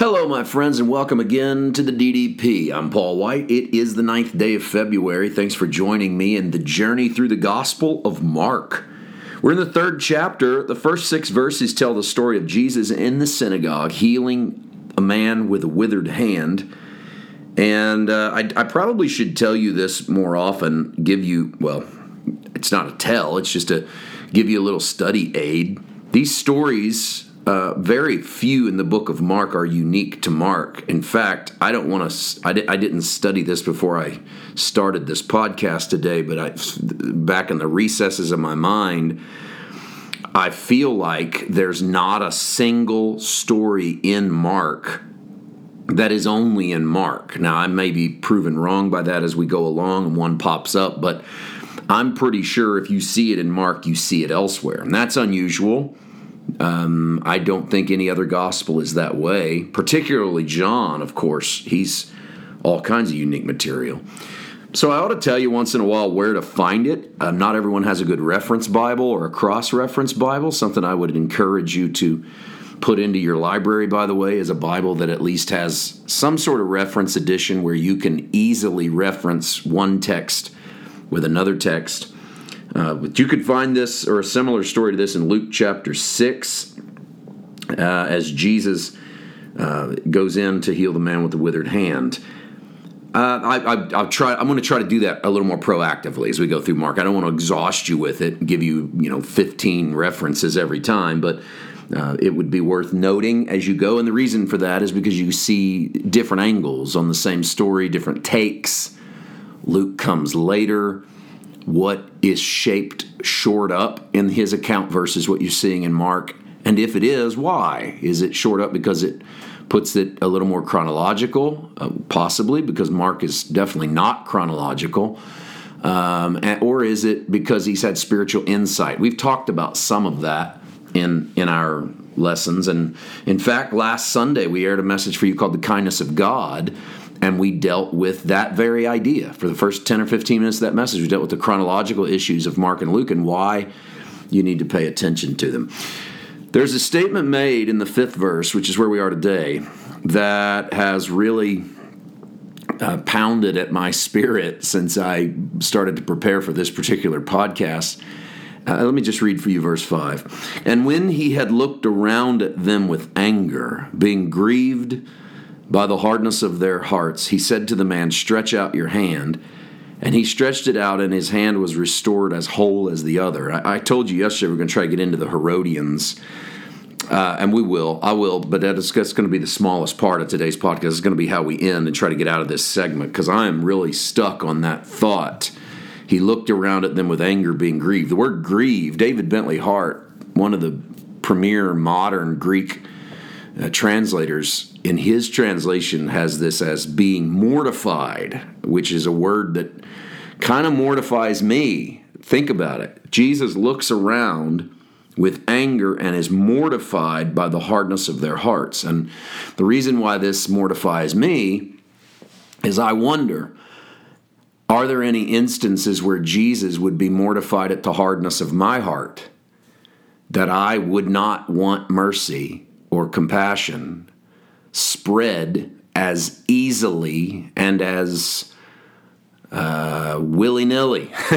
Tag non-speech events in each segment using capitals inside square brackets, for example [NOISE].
Hello, my friends, and welcome again to the DDP. I'm Paul White. It is the ninth day of February. Thanks for joining me in the journey through the Gospel of Mark. We're in the third chapter. The first six verses tell the story of Jesus in the synagogue healing a man with a withered hand. And uh, I, I probably should tell you this more often, give you, well, it's not a tell, it's just to give you a little study aid. These stories uh, very few in the book of Mark are unique to Mark. In fact, I don't want to. I, di- I didn't study this before I started this podcast today, but I, back in the recesses of my mind, I feel like there's not a single story in Mark that is only in Mark. Now, I may be proven wrong by that as we go along and one pops up, but I'm pretty sure if you see it in Mark, you see it elsewhere. And that's unusual. Um, I don't think any other gospel is that way, particularly John, of course. He's all kinds of unique material. So I ought to tell you once in a while where to find it. Uh, not everyone has a good reference Bible or a cross reference Bible, something I would encourage you to put into your library, by the way, is a Bible that at least has some sort of reference edition where you can easily reference one text with another text. Uh, but you could find this or a similar story to this in Luke chapter 6 uh, as Jesus uh, goes in to heal the man with the withered hand. Uh, I, will try. I'm going to try to do that a little more proactively as we go through Mark. I don't want to exhaust you with it, give you you know 15 references every time, but uh, it would be worth noting as you go. And the reason for that is because you see different angles on the same story, different takes. Luke comes later what is shaped short up in his account versus what you're seeing in Mark? And if it is, why? Is it short up because it puts it a little more chronological? Uh, possibly, because Mark is definitely not chronological. Um, or is it because he's had spiritual insight? We've talked about some of that in in our lessons, and in fact, last Sunday we aired a message for you called "The Kindness of God," and we dealt with that very idea. For the first 10 or 15 minutes of that message we dealt with the chronological issues of mark and luke and why you need to pay attention to them. There's a statement made in the fifth verse which is where we are today that has really uh, pounded at my spirit since i started to prepare for this particular podcast. Uh, let me just read for you verse 5. And when he had looked around at them with anger, being grieved by the hardness of their hearts, he said to the man, Stretch out your hand. And he stretched it out, and his hand was restored as whole as the other. I, I told you yesterday we're going to try to get into the Herodians, uh, and we will. I will, but that is, that's going to be the smallest part of today's podcast. It's going to be how we end and try to get out of this segment because I am really stuck on that thought. He looked around at them with anger, being grieved. The word grieve, David Bentley Hart, one of the premier modern Greek uh, translators in his translation has this as being mortified, which is a word that kind of mortifies me. Think about it. Jesus looks around with anger and is mortified by the hardness of their hearts. And the reason why this mortifies me is I wonder are there any instances where Jesus would be mortified at the hardness of my heart? That I would not want mercy or compassion spread as easily and as uh, willy nilly, [LAUGHS]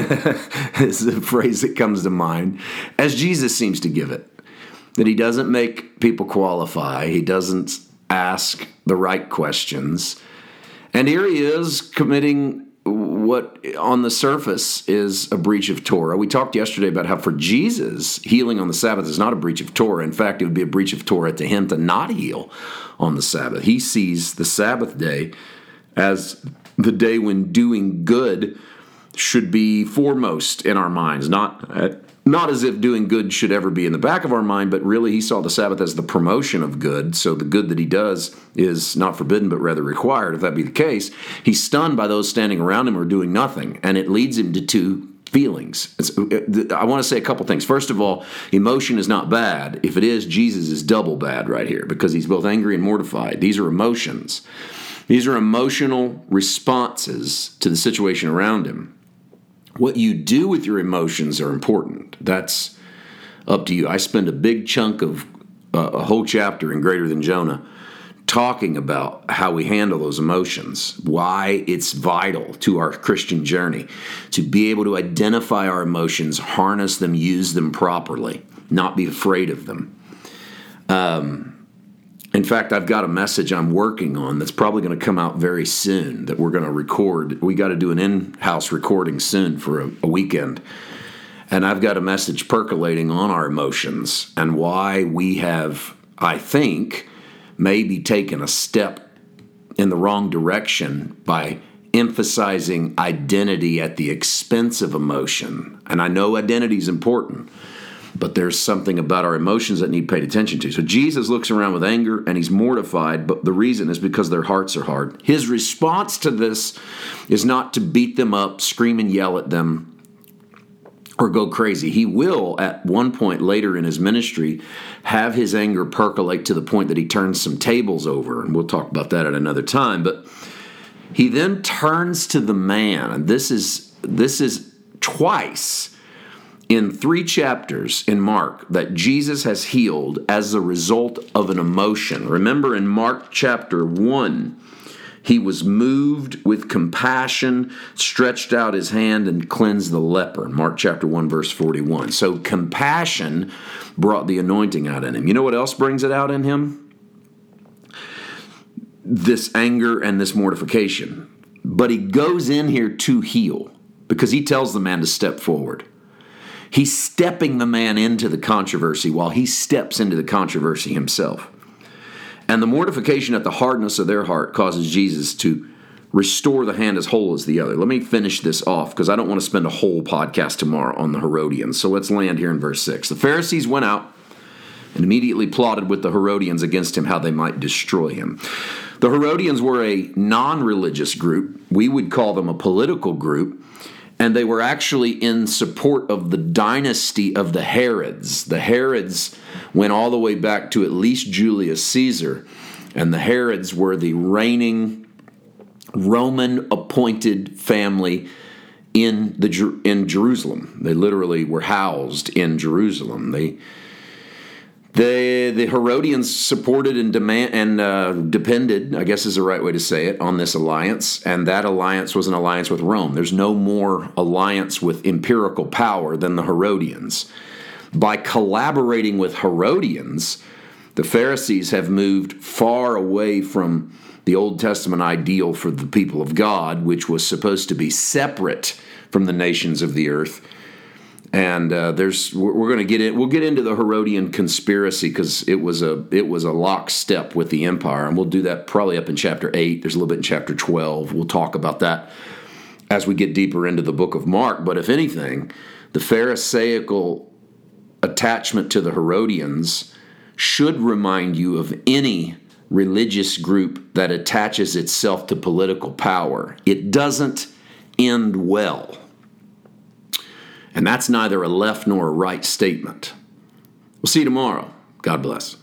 is the phrase that comes to mind, as Jesus seems to give it. That he doesn't make people qualify, he doesn't ask the right questions. And here he is committing what on the surface is a breach of Torah. We talked yesterday about how for Jesus, healing on the Sabbath is not a breach of Torah. In fact, it would be a breach of Torah to him to not heal on the Sabbath. He sees the Sabbath day as the day when doing good should be foremost in our minds, not uh, not as if doing good should ever be in the back of our mind, but really he saw the Sabbath as the promotion of good. So the good that he does is not forbidden, but rather required. If that be the case, he's stunned by those standing around him or doing nothing, and it leads him to two feelings. It's, uh, I want to say a couple things. First of all, emotion is not bad. If it is, Jesus is double bad right here because he's both angry and mortified. These are emotions. These are emotional responses to the situation around him. What you do with your emotions are important. That's up to you. I spend a big chunk of uh, a whole chapter in Greater Than Jonah talking about how we handle those emotions, why it's vital to our Christian journey to be able to identify our emotions, harness them, use them properly, not be afraid of them. Um, in fact, I've got a message I'm working on that's probably going to come out very soon that we're going to record. We got to do an in house recording soon for a, a weekend. And I've got a message percolating on our emotions and why we have, I think, maybe taken a step in the wrong direction by emphasizing identity at the expense of emotion. And I know identity is important, but there's something about our emotions that need paid attention to. So Jesus looks around with anger and he's mortified, but the reason is because their hearts are hard. His response to this is not to beat them up, scream and yell at them, or go crazy. He will, at one point later in his ministry, have his anger percolate to the point that he turns some tables over. And we'll talk about that at another time. But he then turns to the man, and this is this is twice in three chapters in Mark that Jesus has healed as a result of an emotion. Remember in Mark chapter 1, he was moved with compassion, stretched out his hand, and cleansed the leper. Mark chapter 1, verse 41. So compassion brought the anointing out in him. You know what else brings it out in him? This anger and this mortification. But he goes in here to heal because he tells the man to step forward. He's stepping the man into the controversy while he steps into the controversy himself. And the mortification at the hardness of their heart causes Jesus to restore the hand as whole as the other. Let me finish this off because I don't want to spend a whole podcast tomorrow on the Herodians. So let's land here in verse 6. The Pharisees went out and immediately plotted with the Herodians against him how they might destroy him. The Herodians were a non religious group. We would call them a political group and they were actually in support of the dynasty of the Herods. The Herods went all the way back to at least Julius Caesar, and the Herods were the reigning Roman appointed family in the in Jerusalem. They literally were housed in Jerusalem. They the the Herodians supported and demand and uh, depended, I guess is the right way to say it, on this alliance, and that alliance was an alliance with Rome. There's no more alliance with empirical power than the Herodians. By collaborating with Herodians, the Pharisees have moved far away from the Old Testament ideal for the people of God, which was supposed to be separate from the nations of the earth and uh, there's we're, going to get in we'll get into the herodian conspiracy because it was a it was a lockstep with the empire and we'll do that probably up in chapter 8 there's a little bit in chapter 12 we'll talk about that as we get deeper into the book of mark. But if anything the pharisaical attachment to the herodians should remind you of any religious group that attaches itself to political power. It doesn't end well and that's neither a left nor a right statement. We'll see you tomorrow. God bless.